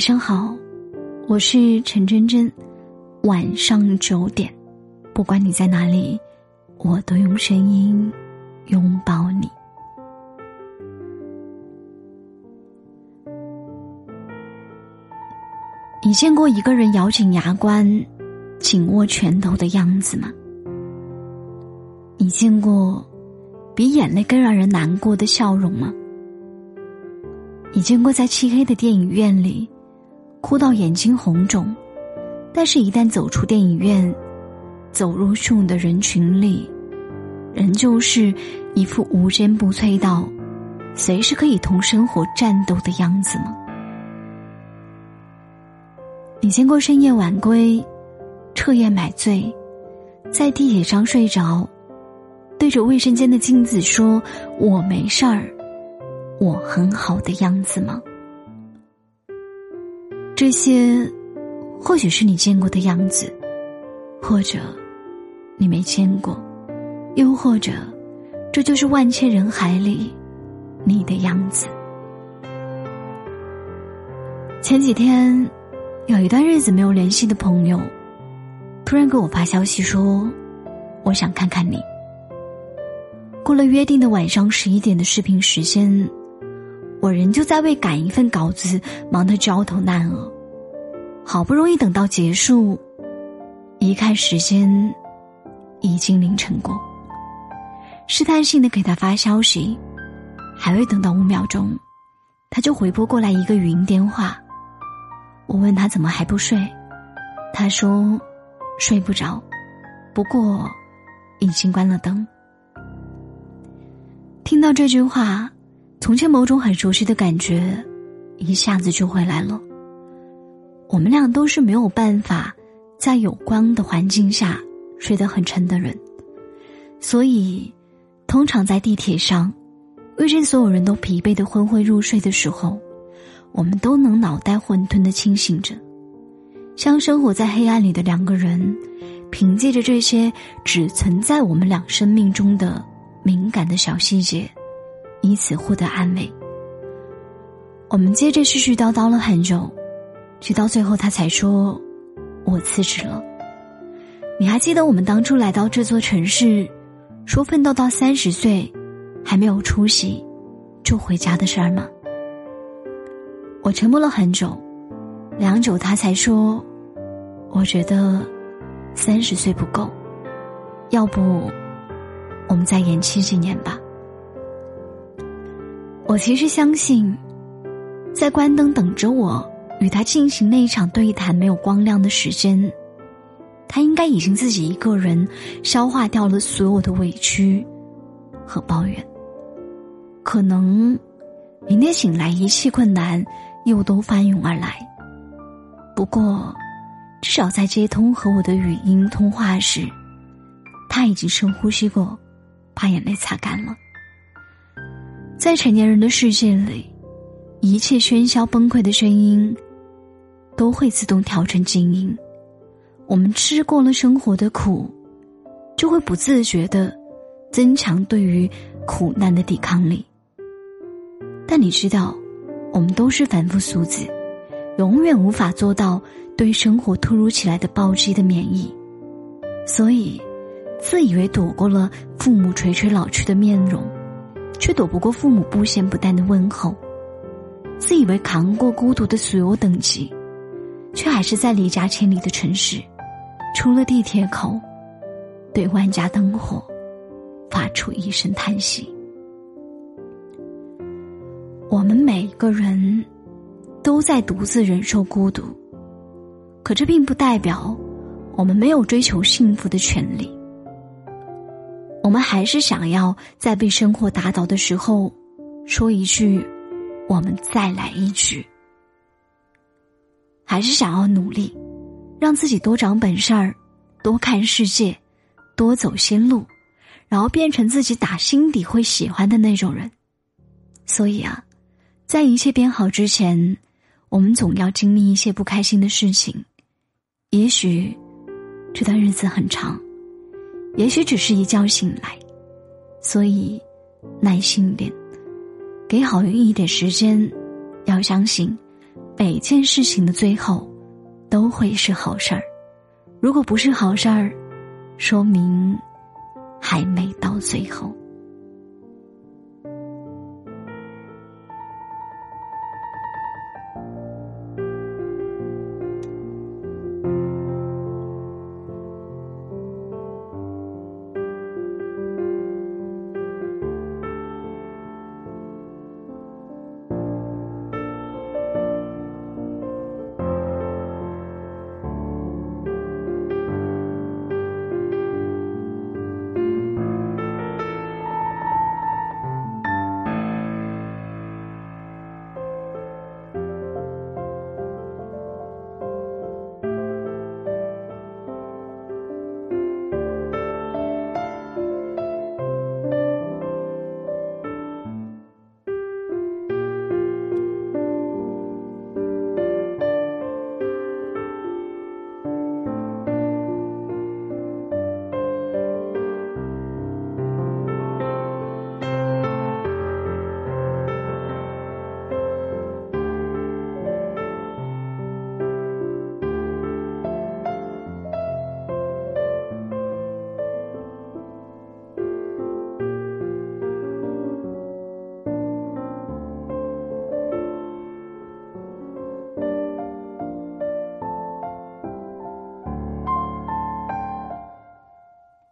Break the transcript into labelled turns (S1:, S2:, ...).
S1: 晚上好，我是陈真真。晚上九点，不管你在哪里，我都用声音拥抱你。你见过一个人咬紧牙关、紧握拳头的样子吗？你见过比眼泪更让人难过的笑容吗？你见过在漆黑的电影院里哭到眼睛红肿，但是，一旦走出电影院，走入汹涌的人群里，仍旧是一副无坚不摧到随时可以同生活战斗的样子吗？你见过深夜晚归、彻夜买醉，在地铁上睡着，对着卫生间的镜子说“我没事儿”。我很好的样子吗？这些，或许是你见过的样子，或者你没见过，又或者，这就是万千人海里你的样子。前几天，有一段日子没有联系的朋友，突然给我发消息说：“我想看看你。”过了约定的晚上十一点的视频时间。我仍旧在为赶一份稿子忙得焦头烂额，好不容易等到结束，一看时间，已经凌晨过。试探性的给他发消息，还未等到五秒钟，他就回拨过来一个语音电话。我问他怎么还不睡，他说睡不着，不过已经关了灯。听到这句话。从前某种很熟悉的感觉，一下子就回来了。我们俩都是没有办法在有光的环境下睡得很沉的人，所以通常在地铁上遇见所有人都疲惫的昏昏入睡的时候，我们都能脑袋混沌的清醒着，像生活在黑暗里的两个人，凭借着这些只存在我们俩生命中的敏感的小细节。以此获得安慰。我们接着絮絮叨叨了很久，直到最后他才说：“我辞职了。”你还记得我们当初来到这座城市，说奋斗到三十岁，还没有出息，就回家的事儿吗？我沉默了很久，良久，他才说：“我觉得三十岁不够，要不我们再延期几年吧。”我其实相信，在关灯等着我与他进行那一场对谈没有光亮的时间，他应该已经自己一个人消化掉了所有的委屈和抱怨。可能明天醒来，一切困难又都翻涌而来。不过，至少在接通和我的语音通话时，他已经深呼吸过，把眼泪擦干了。在成年人的世界里，一切喧嚣崩溃的声音都会自动调成静音。我们吃过了生活的苦，就会不自觉的增强对于苦难的抵抗力。但你知道，我们都是凡夫俗子，永远无法做到对生活突如其来的暴击的免疫。所以，自以为躲过了父母垂垂老去的面容。却躲不过父母不咸不淡的问候，自以为扛过孤独的所有等级，却还是在离家千里的城市，出了地铁口，对万家灯火发出一声叹息。我们每个人都在独自忍受孤独，可这并不代表我们没有追求幸福的权利。我们还是想要在被生活打倒的时候，说一句：“我们再来一局。”还是想要努力，让自己多长本事儿，多看世界，多走新路，然后变成自己打心底会喜欢的那种人。所以啊，在一切变好之前，我们总要经历一些不开心的事情。也许这段日子很长。也许只是一觉醒来，所以耐心点，给好运一点时间。要相信，每件事情的最后都会是好事儿。如果不是好事儿，说明还没到最后。